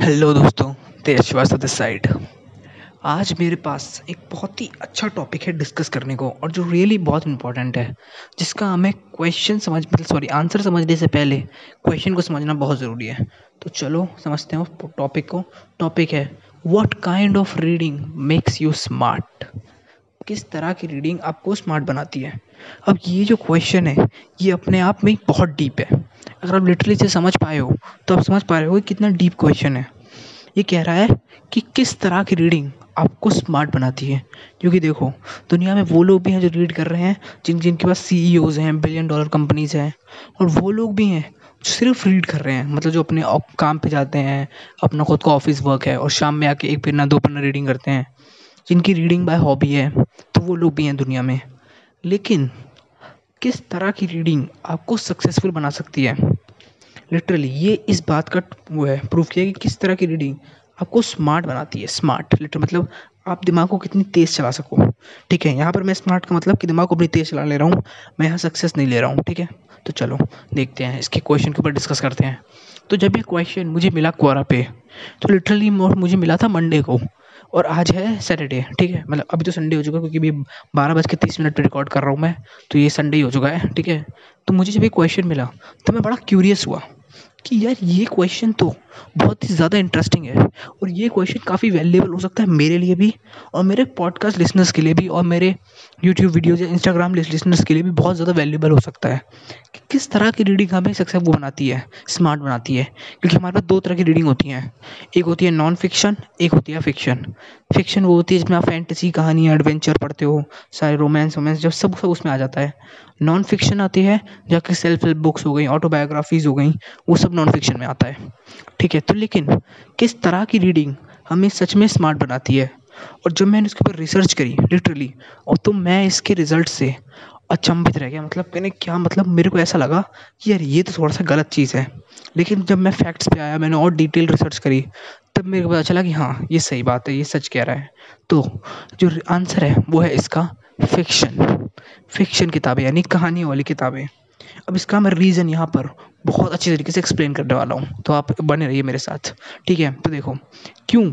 Hello दोस्तों तेज Srivastava this side आज मेरे पास एक बहुत ही अच्छा टॉपिक है डिस्कस करने को और जो रियली बहुत इंपॉर्टेंट है, जिसका हमें क्वेश्चन समझ मतलब सॉरी आंसर समझने से पहले क्वेश्चन को समझना बहुत ज़रूरी है। तो चलो, समझते हैं टॉपिक को। टॉपिक है what kind of reading makes you smart किस तरह की रीडिंग आपको स्मार्ट बनाती है। अब ये जो क्वेश्चन है, ये अपने आप में बहुत डीप है। अगर आप लिटरली इसे समझ पाए हो तो आप समझ पा रहे हो कितना डीप क्वेश्चन है। ये कह रहा है कि किस तरह की रीडिंग आपको स्मार्ट बनाती है। क्योंकि देखो, दुनिया में वो लोग भी हैं जो रीड कर रहे हैं, जिन, जिनके पास सी हैं बिलियन डॉलर कंपनीज़ हैं, और वो लोग भी हैं जो सिर्फ़ रीड कर रहे हैं। मतलब जो अपने काम पे जाते हैं, अपना खुद का ऑफ़िस वर्क है, और शाम में आके एक पन्ना दो पन्ना रीडिंग करते हैं। जिनकी रीडिंग बाय हॉबी है तो वो लोग भी हैं दुनिया में। लेकिन किस तरह की रीडिंग आपको सक्सेसफुल बना सकती है? लिटरली ये इस बात का वो है प्रूफ किया कि किस तरह की रीडिंग आपको स्मार्ट बनाती है। स्मार्ट लिटर मतलब आप दिमाग को कितनी तेज़ चला सको। ठीक है, यहाँ पर मैं स्मार्ट का मतलब कि दिमाग को अपनी तेज़ चला ले रहा हूँ, मैं यहाँ सक्सेस नहीं ले रहा हूँ। ठीक है तो चलो, देखते हैं, इसके क्वेश्चन के ऊपर डिस्कस करते हैं। तो जब ये क्वेश्चन मुझे मिला क्वारा पे तो लिटरली मुझे मिला था मंडे को। और आज है सैटरडे ठीक है? मतलब अभी तो संडे हो चुका है क्योंकि अभी बारह बज के तीस मिनट पर रिकॉर्ड कर रहा हूँ मैं तो ये संडे ही हो चुका है, ठीक है? तो मुझे जब ये क्वेश्चन मिला तो मैं बड़ा क्यूरियस हुआ। कि यार ये क्वेश्चन तो बहुत ही ज़्यादा इंटरेस्टिंग है और ये क्वेश्चन काफ़ी वैल्यूएबल हो सकता है मेरे लिए भी और मेरे पॉडकास्ट लिसनर्स के लिए भी और मेरे यूट्यूब वीडियोज़ या इंस्टाग्राम लिसनर्स के लिए भी बहुत ज़्यादा वैल्यूएबल हो सकता है। कि किस तरह की रीडिंग हमें सक्सेस वो बनाती है स्मार्ट बनाती है? क्योंकि हमारे पास दो तरह की रीडिंग होती हैं। एक होती है नॉन फिक्शन एक होती है फिक्शन फिक्शन वो होती है जिसमें आप फैंटेसी कहानी एडवेंचर पढ़ते हो, सारे रोमांस वोमेंस जब सब सब उसमें आ जाता है। नॉन फिक्शन आती है जबकि सेल्फ हेल्प बुक्स हो गई ऑटोबायोग्राफीज़ हो गई, वो सब नॉन फिक्शन में आता है। ठीक है तो लेकिन किस तरह की रीडिंग हमें सच में स्मार्ट बनाती है? और जब मैंने उसके ऊपर रिसर्च करी लिटरली और तो मैं इसके रिज़ल्ट से अचंभित रह गया। मतलब मैंने क्या मतलब मेरे को ऐसा लगा कि यार ये तो थोड़ा सा गलत चीज़ है। लेकिन जब मैं फैक्ट्स पे आया, मैंने और डिटेल रिसर्च करी, तब मेरे को पता चला कि हाँ ये सही बात है, ये सच कह रहा है। तो जो आंसर है, वो है इसका फिक्शन फिक्शन किताबें, यानी कहानी वाली किताबें। अब इसका मैं रीज़न यहाँ पर बहुत अच्छी तरीके से एक्सप्लेन करने वाला हूँ। तो आप बने रहिए मेरे साथ। ठीक है? तो देखो, क्यों?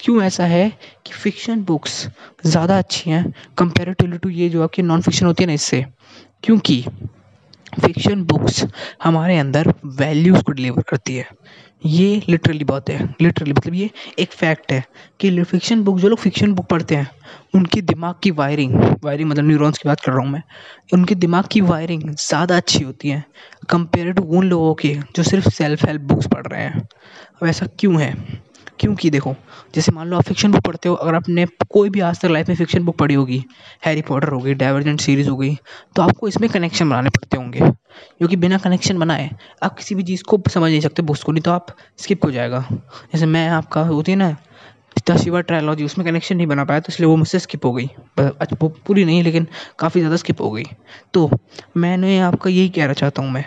क्यों ऐसा है कि फ़िक्शन बुक्स ज़्यादा अच्छी हैं कंपेरेटिवली टू ये जो आपकी नॉन फिक्शन होती है ना इससे? क्योंकि फ़िक्शन बुक्स हमारे अंदर वैल्यूज़ को डिलीवर करती है। ये लिटरली बात है। लिटरली मतलब ये एक फैक्ट है कि फिक्शन बुक जो लोग फिक्शन बुक पढ़ते हैं, उनकी दिमाग की वायरिंग वायरिंग मतलब न्यूरॉन्स की बात कर रहा हूँ मैं, उनके दिमाग की वायरिंग ज़्यादा अच्छी होती है कंपेयर टू उन लोगों की जो सिर्फ़ सेल्फ हेल्प बुक्स पढ़ रहे हैं। अब ऐसा क्यों है? क्योंकि देखो? जैसे मान लो आप फिक्शन बुक पढ़ते हो, अगर आपने कोई भी आज तक लाइफ में फिक्शन बुक पढ़ी होगी हैरी पॉटर होगी डाइवर्जेंट सीरीज़ हो गई तो आपको इसमें कनेक्शन बनाने पड़ते होंगे। क्योंकि बिना कनेक्शन बनाए आप किसी भी चीज़ को समझ नहीं सकते बुक्स को नहीं तो आप स्किप हो जाएगा। जैसे मैं आपका होती है ना पिता शिवा ट्रायलॉजी उसमें कनेक्शन नहीं बना पाया तो इसलिए वो मुझसे स्किप हो गई। अच्छा वो पूरी नहीं, लेकिन काफ़ी ज़्यादा स्किप हो गई। तो मैंने आपका यही कहना चाहता हूँ मैं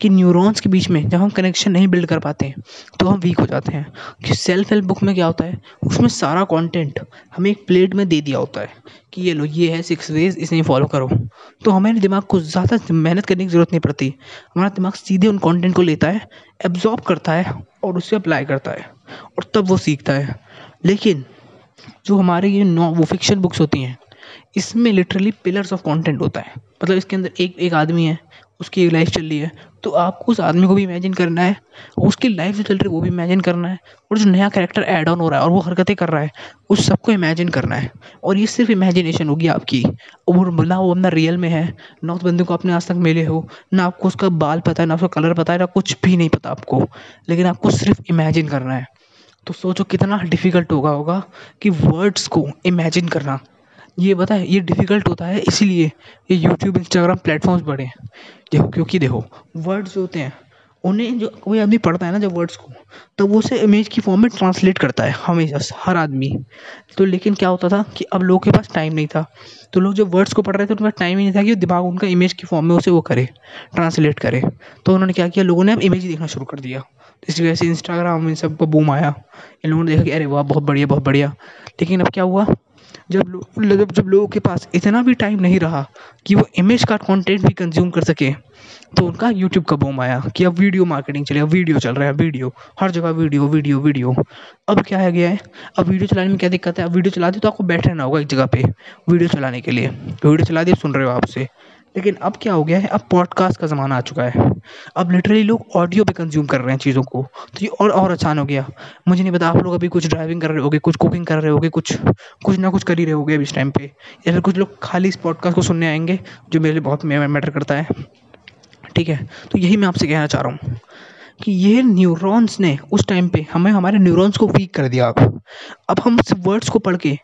कि न्यूरॉन्स के बीच में जब हम कनेक्शन नहीं बिल्ड कर पाते हैं तो हम वीक हो जाते हैं। कि सेल्फ हेल्प बुक में क्या होता है, उसमें सारा कॉन्टेंट हमें एक प्लेट में दे दिया होता है कि ये लो, ये है सिक्स वेज इसे फॉलो करो। तो हमारे दिमाग को ज़्यादा मेहनत करने की ज़रूरत नहीं पड़ती। हमारा दिमाग सीधे उन कॉन्टेंट को लेता है एब्जॉर्ब करता है और उसे अप्लाई करता है, और तब वो सीखता है। लेकिन जो हमारे ये नॉ, वो फिक्शन बुक्स होती हैं, इसमें लिटरली पिलर्स ऑफ़ कंटेंट होता है। मतलब इसके अंदर एक एक आदमी है, उसकी एक लाइफ चल रही है तो आपको उस आदमी को भी इमेजिन करना है, उसकी लाइफ जो चल रही है, वो भी इमेजिन करना है, और जो नया कैरेक्टर ऐड ऑन हो रहा है, और वो हरकतें कर रहा है, उस सबको इमेजिन करना है। और ये सिर्फ़ इमेजिनेशन होगी आपकी। और ना वो अपना रियल में है, ना उस बंदे को अपने आज तक मिले हो, ना आपको उसका बाल पता है, ना उसका कलर पता है, ना कुछ भी नहीं पता आपको, लेकिन आपको सिर्फ़ इमेजिन करना है। तो सोचो कितना डिफ़िकल्ट होगा होगा कि वर्ड्स को इमेजिन करना। ये पता है, ये डिफ़िकल्ट होता है, इसीलिए ये यूट्यूब इंस्टाग्राम प्लेटफॉर्म्स बढ़े देखो, क्योंकि देखो वर्ड्स होते हैं, उन्हें जो कोई आदमी पढ़ता है ना जब वर्ड्स को तो वो उसे इमेज की फॉर्म में ट्रांसलेट करता है हमेशा, हर आदमी। तो लेकिन क्या होता था कि अब लोगों के पास टाइम नहीं था। तो लोग जब वर्ड्स को पढ़ रहे थे, उनके पास टाइम ही नहीं था कि दिमाग उनका इमेज की फॉर्म में उसे वो करे ट्रांसलेट करे। तो उन्होंने क्या किया? लोगों ने अब इमेज देखना शुरू कर दिया। इस वजह से इंस्टाग्राम इन सब का बूम आया। इन लोगों ने देखा कि अरे वाह, बहुत बढ़िया बहुत बढ़िया। लेकिन अब क्या हुआ? जब लोग जब जब लोगों के पास इतना भी टाइम नहीं रहा कि वो इमेज का कंटेंट भी कंज्यूम कर सके तो उनका यूट्यूब का बूम आया कि अब वीडियो मार्केटिंग चले, अब वीडियो चल रहा है वीडियो हर जगह वीडियो वीडियो वीडियो अब क्या है, गया है? अब वीडियो चलाने में क्या दिक्कत है? अब वीडियो चला दी तो आपको बैठ रहना होगा एक जगह पे वीडियो चलाने के लिए। वीडियो चला दी सुन रहे हो आपसे लेकिन अब क्या हो गया है? अब पॉडकास्ट का ज़माना आ चुका है। अब लिटरली लोग ऑडियो पे कंज्यूम कर रहे हैं चीज़ों को। तो ये और और आसान हो गया। मुझे नहीं पता आप लोग अभी कुछ ड्राइविंग कर रहे होगे, कुछ कुकिंग कर रहे होगे, कुछ कुछ ना कुछ कर ही रहे होगे अभी इस टाइम पे। या फिर कुछ लोग खाली इस पॉडकास्ट को सुनने आएँगे, जो मेरे लिए बहुत मैटर करता है। ठीक है? तो यही मैं आपसे कहना चाह रहा हूँ कि ये न्यूरॉन्स ने उस टाइम पे हमें, हमारे न्यूरॉन्स को वीक कर दिया। अब अब हम वर्ड्स को पढ़ के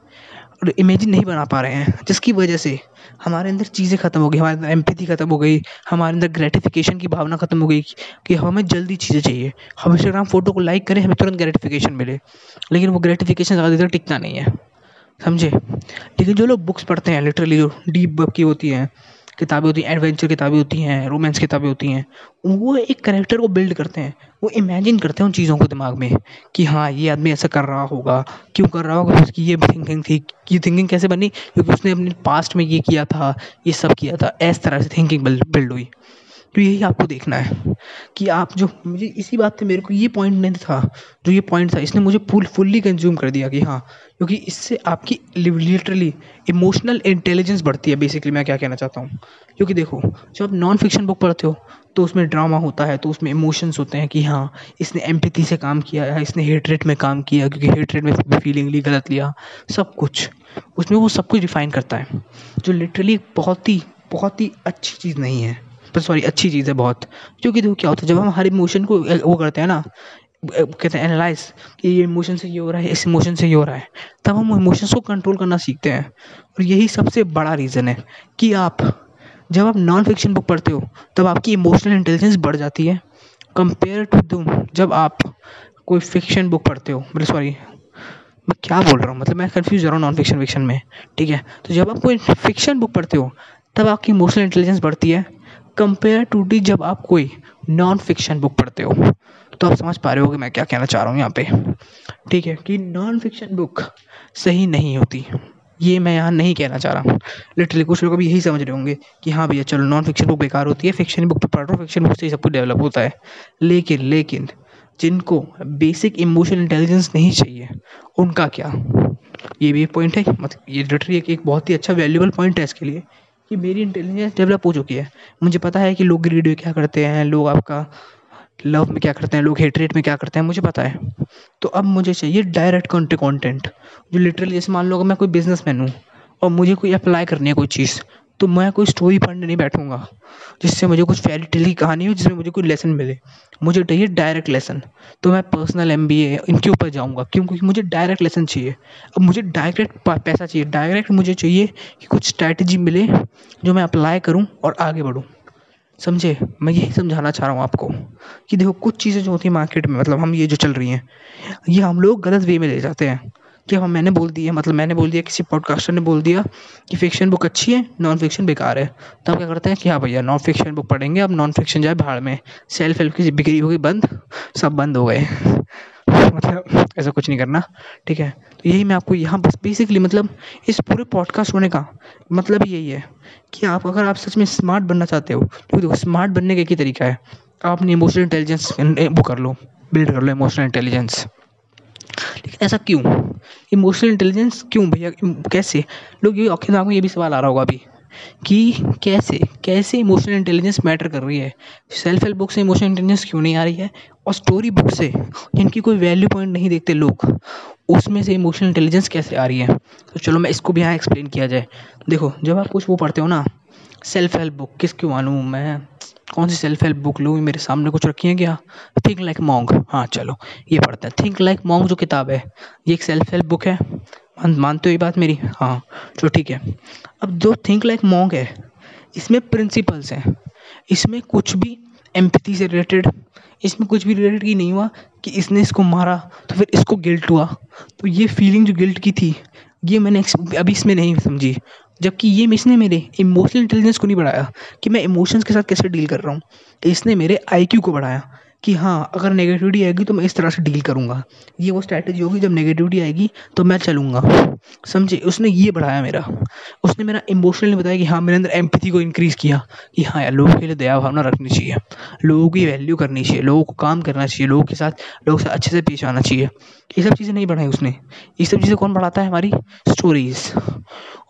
इमेजिन नहीं बना पा रहे हैं। जिसकी वजह से हमारे अंदर चीज़ें ख़त्म हो गई, हमारे अंदर एम्पैथी ख़त्म हो गई, हमारे अंदर ग्रेटिफिकेशन की भावना ख़त्म हो गई कि हमें जल्दी चीज़ें चाहिए। हम इंस्टाग्राम फ़ोटो को लाइक करें, हमें तुरंत ग्रेटिफिकेशन मिले। लेकिन वो ग्रेटिफिकेशन ज़्यादा देर टिकता नहीं है। समझे? लेकिन जो लोग बुक्स पढ़ते हैं लिटरली जो डीप की होती हैं किताबें होती हैं एडवेंचर किताबें होती हैं रोमांस किताबें होती हैं, वो एक करेक्टर को बिल्ड करते हैं, वो इमेजिन करते हैं उन चीज़ों को दिमाग में कि हाँ ये आदमी ऐसा कर रहा होगा, क्यों कर रहा होगा, उसकी ये थिंकिंग थी, ये थिंकिंग कैसे बनी, क्योंकि उसने अपने पास्ट में ये किया था, ये सब किया था इस तरह से थिंकिंग बिल्ड हुई। तो यही आपको देखना है कि आप जो, मुझे इसी बात से मेरे को ये पॉइंट नहीं था, जो ये पॉइंट था, इसने मुझे फुल फुल्ली कंज्यूम कर दिया कि हाँ क्योंकि इससे आपकी लिटरली इमोशनल इंटेलिजेंस बढ़ती है बेसिकली मैं क्या कहना चाहता हूँ। क्योंकि देखो, जब आप नॉन फिक्शन बुक पढ़ते हो तो उसमें ड्रामा होता है तो उसमें इमोशंस होते हैं कि हाँ इसने एम्पैथी से काम किया है इसने हेटरेट में काम किया, क्योंकि हेटरेट में फीलिंग ली, गलत लिया, सब कुछ। उसमें वो सब कुछ डिफाइन करता है, जो लिटरली बहुत ही बहुत ही अच्छी चीज़ नहीं है। पर सॉरी अच्छी चीज़ है बहुत। क्योंकि देखो क्या होता है, जब हम हर इमोशन को वो करते हैं ना कहते हैं एनालाइज कि ये इमोशन से ये हो रहा है, इस इमोशन से ये हो रहा है, तब हम इमोशंस को कंट्रोल करना सीखते हैं। और यही सबसे बड़ा रीज़न है कि आप, जब आप नॉन फिक्शन बुक पढ़ते हो, तब आपकी इमोशनल इंटेलिजेंस बढ़ जाती है। कंपेयर टू द जब आप कोई फिक्शन बुक पढ़ते हो मतलब सॉरी मैं क्या बोल रहा हूँ मतलब मैं कन्फ्यूज़ हो रहा हूँ नॉन फिक्शन फिक्शन में, ठीक है? तो जब आप कोई फिक्शन बुक पढ़ते हो, तब आपकी इमोशनल इंटेलिजेंस बढ़ती है। कंपेयर टू डी जब आप कोई नॉन फिक्शन बुक पढ़ते हो तो आप समझ पा रहे हो कि मैं क्या कहना चाह रहा हूँ यहाँ पे। ठीक है कि नॉन फिक्शन बुक सही नहीं होती। ये मैं यहाँ नहीं कहना चाह रहा हूँ। लिटरली कुछ लोग अभी यही समझ रहे होंगे कि हाँ भैया चलो नॉन फिक्शन बुक बेकार होती है फिक्शन बुक तो पढ़ रहा हूँ फिक्शन बुक से ही सब कुछ डेवलप होता है। लेकिन लेकिन जिनको बेसिक इमोशनल इंटेलिजेंस नहीं चाहिए उनका क्या? ये भी एक पॉइंट है मतलब ये लिटरली एक, एक बहुत ही अच्छा वैल्यूबल पॉइंट है इसके लिए कि मेरी इंटेलिजेंस डेवलप हो चुकी है। मुझे पता है कि लोग ग्रीड में क्या करते हैं, लोग आपका लव में क्या करते हैं, लोग हेटरेट में क्या करते हैं, मुझे पता है। तो अब मुझे चाहिए डायरेक्ट कॉन्टेंट जो लिटरली जैसे मान लो मैं कोई बिज़नेस मैन हूँ और मुझे कोई अप्लाई करनी है कोई चीज़ तो मैं कोई स्टोरी पढ़ने नहीं बैठूँगा, जिससे मुझे कुछ फेरी टेल की कहानी हो, जिसमें मुझे कोई लेसन मिले। मुझे चाहिए डायरेक्ट लेसन तो मैं पर्सनल एम बी ए इनके ऊपर जाऊँगा, क्यों? क्योंकि मुझे डायरेक्ट लेसन चाहिए। अब मुझे डायरेक्ट पैसा चाहिए। डायरेक्ट मुझे चाहिए कि कुछ स्ट्रैटेजी मिले, जो मैं अप्लाई करूँ और आगे बढ़ूँ। समझे? मैं यही समझाना चाह रहा हूँ आपको कि देखो, कुछ चीज़ें जो होती हैं मार्केट में मतलब हम ये जो चल रही हैं, ये हम लोग गलत वे में ले जाते हैं। कि हम मैंने बोल दिया मतलब मैंने बोल दिया, किसी पॉडकास्टर ने बोल दिया कि फिक्शन बुक अच्छी है नॉन फिक्शन बेकार है। तो हम क्या करते हैं कि हाँ भैया नॉन फिक्शन बुक पढ़ेंगे, अब नॉन फिक्शन जाए भाड़ में। सेल्फ हेल्प की बिक्री हो गई, बंद, सब बंद हो गए। मतलब ऐसा कुछ नहीं करना, ठीक है? तो यही मैं आपको यहाँ बस बेसिकली मतलब इस पूरे पॉडकास्ट होने का मतलब यही है कि आप, अगर आप सच में स्मार्ट बनना चाहते हो तो देखो स्मार्ट बनने का एक ही तरीका है। आप अपनी इमोशनल इंटेलिजेंस वो कर लो बिल्ड कर लो इमोशनल इंटेलिजेंस लेकिन ऐसा क्यों? इमोशनल इंटेलिजेंस क्यों भैया? कैसे? लोग ये आपके दिमाग में ये भी सवाल आ रहा होगा अभी कि कैसे? कैसे इमोशनल इंटेलिजेंस मैटर कर रही है? सेल्फ हेल्प बुक से इमोशनल इंटेलिजेंस क्यों नहीं आ रही है? और स्टोरी बुक से जिनकी कोई वैल्यू पॉइंट नहीं देखते लोग, उसमें से इमोशनल इंटेलिजेंस कैसे आ रही है? तो चलो मैं इसको भी यहाँ एक्सप्लेन किया जाए। देखो, जब आप कुछ वो पढ़ते हो ना सेल्फ हेल्प बुक किस क्यों मानूँ मैं कौन सी सेल्फ हेल्प बुक लूँ? मेरे सामने कुछ रखी है क्या? थिंक लाइक मॉन्ग हाँ चलो, ये पढ़ते हैं। थिंक लाइक मॉन्ग जो किताब है, ये एक सेल्फ हेल्प बुक है। मानते हो ये बात मेरी? हाँ चलो ठीक है। अब जो थिंक लाइक मॉन्ग है, इसमें प्रिंसिपल्स हैं। इसमें कुछ भी एम्पथी से रिलेटेड इसमें कुछ भी रिलेटेड की नहीं हुआ कि इसने इसको मारा तो फिर इसको गिल्ट हुआ। तो ये फीलिंग जो गिल्ट की थी, ये मैंने अभी इसमें नहीं समझी। जबकि ये इसने मेरे इमोशनल इंटेलिजेंस को नहीं बढ़ाया कि मैं इमोशंस के साथ कैसे डील कर रहा हूँ। इसने मेरे आईक्यू को बढ़ाया। कि हाँ अगर नेगेटिविटी आएगी तो मैं इस तरह से डील करूँगा। ये वो स्ट्रैटेजी होगी, जब नेगेटिविटी आएगी तो मैं चलूँगा। समझे? उसने ये बढ़ाया मेरा। उसने मेरा इमोशनली बताया कि हाँ मेरे अंदर एम्पैथी को इंक्रीज़ किया। कि हाँ यार, लोगों के लिए दया भावना रखनी चाहिए। लोगों की वैल्यू करनी चाहिए। लोगों को काम करना चाहिए। लोगों के साथ, लोगों से अच्छे से पेश आना चाहिए। ये सब चीज़ें नहीं बढ़ाई उसने। ये सब चीज़ें कौन बढ़ाता है हमारी? स्टोरीज़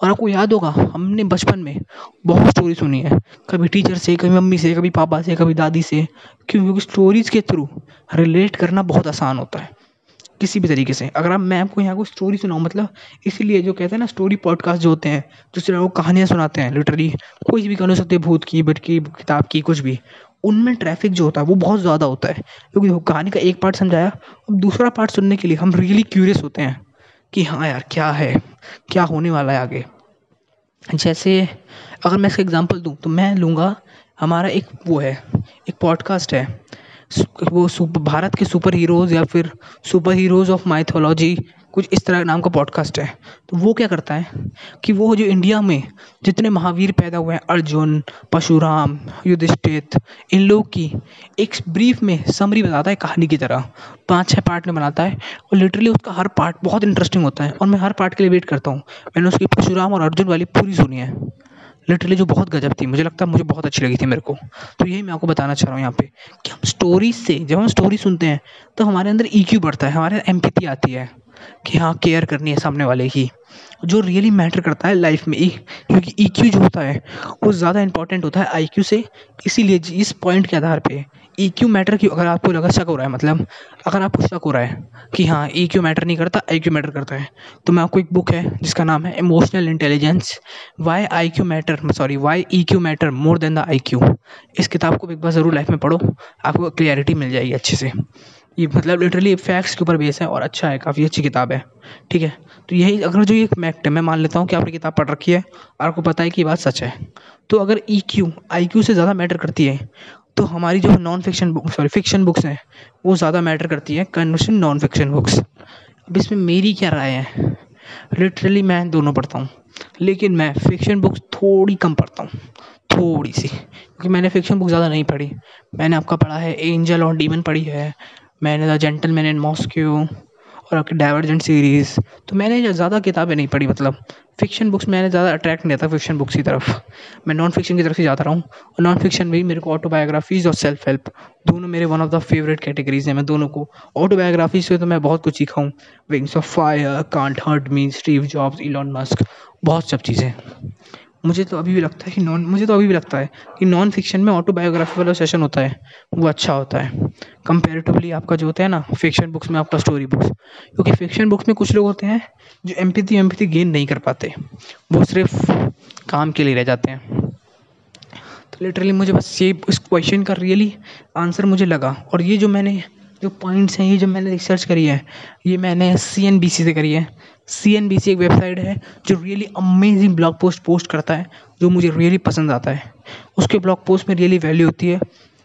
और आपको याद होगा, हमने बचपन में बहुत स्टोरी सुनी है। कभी टीचर से, कभी मम्मी से, कभी पापा से, कभी दादी से। क्योंकि स्टोरीज़ के थ्रू रिलेट करना बहुत आसान होता है, किसी भी तरीके से। अगर आप, मैं आपको यहाँ को स्टोरी सुनाऊँ मतलब इसीलिए जो कहते हैं ना स्टोरी पॉडकास्ट जो होते हैं, जो सिर्फ़ वो कहानियाँ सुनाते हैं लिटरली कोई भी कहानी सकती है, भूत की, बट की, किताब की, कुछ भी, उनमें ट्रैफ़िक जो होता है, वो बहुत ज़्यादा होता है। क्योंकि कहानी का एक पार्ट समझाया, अब दूसरा पार्ट सुनने के लिए हम रियली क्यूरियस होते हैं कि हाँ यार, क्या है, क्या होने वाला है आगे। जैसे, अगर मैं इसका एग्ज़ाम्पल दूँ तो मैं लूँगा हमारा एक वो है, एक पॉडकास्ट है। वो भारत के सुपर हीरोज़ या फिर सुपर हीरोज़ ऑफ़ माइथोलॉजी कुछ इस तरह नाम का पॉडकास्ट है। तो वो क्या करता है कि वो जो इंडिया में जितने महावीर पैदा हुए हैं, अर्जुन, परशुराम, युधिष्ठिर, इन लोग की एक ब्रीफ में समरी बताता है कहानी की तरह। पाँच छः पार्ट में बनाता है और लिटरली उसका हर पार्ट बहुत इंटरेस्टिंग होता है। और मैं हर पार्ट के लिए वेट करता हूँ। मैंने उसकी परशुराम और अर्जुन वाली पूरी सुनी है। लिटरली जो बहुत गजब थी, मुझे लगता है मुझे बहुत अच्छी लगी थी मेरे को। तो यही मैं आपको बताना चाह रहा हूँ यहाँ पे कि हम स्टोरीज से, जब हम स्टोरी सुनते हैं तो हमारे अंदर ई क्यू बढ़ता है, हमारे एम्पति आती है कि हाँ केयर करनी है सामने वाले की, जो रियली मैटर करता है लाइफ में। क्योंकि ई क्यू जो होता है, वो ज़्यादा इंपॉर्टेंट होता है आईक्यू से। इसीलिए इस पॉइंट के आधार पर ई क्यू मैटर क्यों, अगर आपको लगा शक हो रहा है मतलब अगर आपको शक हो रहा है कि हाँ ई क्यू मैटर नहीं करता आई क्यू मैटर करता है तो मैं आपको एक बुक है, जिसका नाम है emotional intelligence why I Q matter sorry why E Q matter more than the I Q इस किताब को एक बार ज़रूर लाइफ में पढ़ो, आपको क्लियरिटी मिल जाएगी अच्छे से। ये मतलब लिटरली फैक्ट्स के ऊपर बेस है और अच्छा है, काफ़ी अच्छी किताब है, ठीक है? तो यही, अगर जो ये फैक्ट है, मैं मान लेता हूँ कि आपने किताब पढ़ रखी है और आपको पता है कि ये बात सच है। तो अगर ई क्यू आई क्यू से ज़्यादा मैटर करती है तो हमारी जो non fiction book sorry fiction books हैं, वो ज़्यादा मैटर करती हैं कन्वर्शन नॉन फिक्शन बुक्स अब इसमें मेरी क्या राय है? लिटरली मैं दोनों पढ़ता हूँ, लेकिन मैं फिक्शन बुक्स थोड़ी कम पढ़ता हूँ, थोड़ी सी। क्योंकि मैंने फिक्शन बुक ज़्यादा नहीं पढ़ी। मैंने आपका पढ़ा है एंजल और डीमन पढ़ी है, मैंने द जेंटलमैन इन मॉस्क्यू और आपकी डाइवर्जेंट सीरीज़ तो मैंने ज़्यादा किताबें नहीं पढ़ी मतलब फ़िक्शन बुक्स मैंने ज़्यादा अट्रैक्ट नहीं था फ़िक्शन बुक्स की तरफ़। मैं नॉन फिक्शन की तरफ़ से जाता रहा हूँ। और नॉन फिक्शन भी मेरे को ऑटोबायोग्राफीज़ और सेल्फ हेल्प दोनों मेरे one of the favourite categories हैं। मैं दोनों को ऑटोबायोग्राफी से तो मैं बहुत कुछ सीखा हूँ। Wings of fire can't hurt me Steve Jobs Elon Musk बहुत सब चीज़ें। मुझे तो अभी भी लगता है कि नॉन मुझे तो अभी भी लगता है कि नॉन फिक्शन में ऑटोबायोग्राफी वाला सेशन होता है, वो अच्छा होता है। कंपेरेटिवली आपका जो होता है ना फिक्शन बुक्स में आपका स्टोरी बुक्स क्योंकि फिक्शन बुक्स में कुछ लोग होते हैं जो एम्पैथी एम्पैथी गेन नहीं कर पाते। वो सिर्फ़ काम के लिए रह जाते हैं। तो लिटरली मुझे बस ये इस क्वेश्चन का रियली आंसर मुझे लगा। और ये जो मैंने जो पॉइंट्स हैं, ये जो मैंने रिसर्च करी है, ये मैंने सी एन बी सी से करी है। सी एन बी सी एक वेबसाइट है, जो really amazing blog post post करता है, जो मुझे रियली पसंद आता है। उसके ब्लॉग पोस्ट में रियली वैल्यू होती है,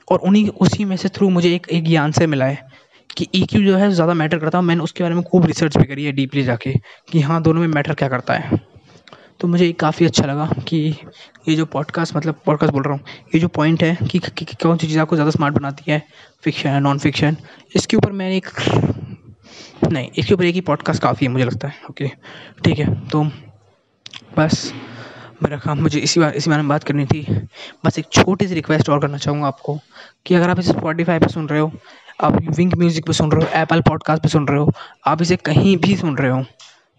और उन्हीं, उसी में से थ्रू मुझे एक एक ये आंसर मिला है कि ई e क्यू जो है, ज़्यादा मैटर करता है मैंने उसके बारे में खूब रिसर्च भी करी है डीपली जाके, कि हाँ दोनों में मैटर क्या करता है। तो मुझे काफ़ी अच्छा लगा कि ये जो पॉडकास्ट मतलब पॉडकास्ट बोल रहा हूँ ये जो पॉइंट है कि, कौन सी चीज़ आपको ज़्यादा स्मार्ट बनाती है फिक्शन है नॉन फिक्शन इसके ऊपर मैंने एक नहीं इसके ऊपर एक ही पॉडकास्ट काफ़ी है मुझे लगता है ओके ठीक है तो बस मेरा काम मुझे इसी बार इसी बारे में बात करनी थी बस एक छोटी सी रिक्वेस्ट और करना चाहूँगा आपको कि अगर आप इसे स्पॉटीफाई पर सुन रहे हो आप विंक म्यूज़िक पर सुन रहे हो एप्पल पॉडकास्ट पर सुन रहे हो आप इसे कहीं भी सुन रहे हो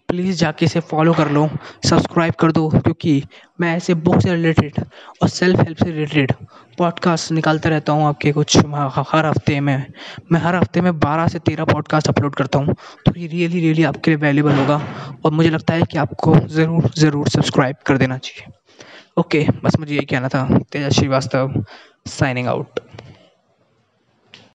प्लीज़ जाके इसे फॉलो कर लो सब्सक्राइब कर दो, क्योंकि मैं ऐसे बुक से रिलेटेड और सेल्फ हेल्प से रिलेटेड पॉडकास्ट निकालता रहता हूँ आपके कुछ हर हफ़्ते में। मैं हर हफ़्ते में बारह से तेरह पॉडकास्ट अपलोड करता हूँ तो ये रियली रियली आपके लिए वैल्यूबल होगा और मुझे लगता है कि आपको ज़रूर ज़रूर सब्सक्राइब कर देना चाहिए। ओके बस मुझे यही कहना था। Teja Srivastava signing out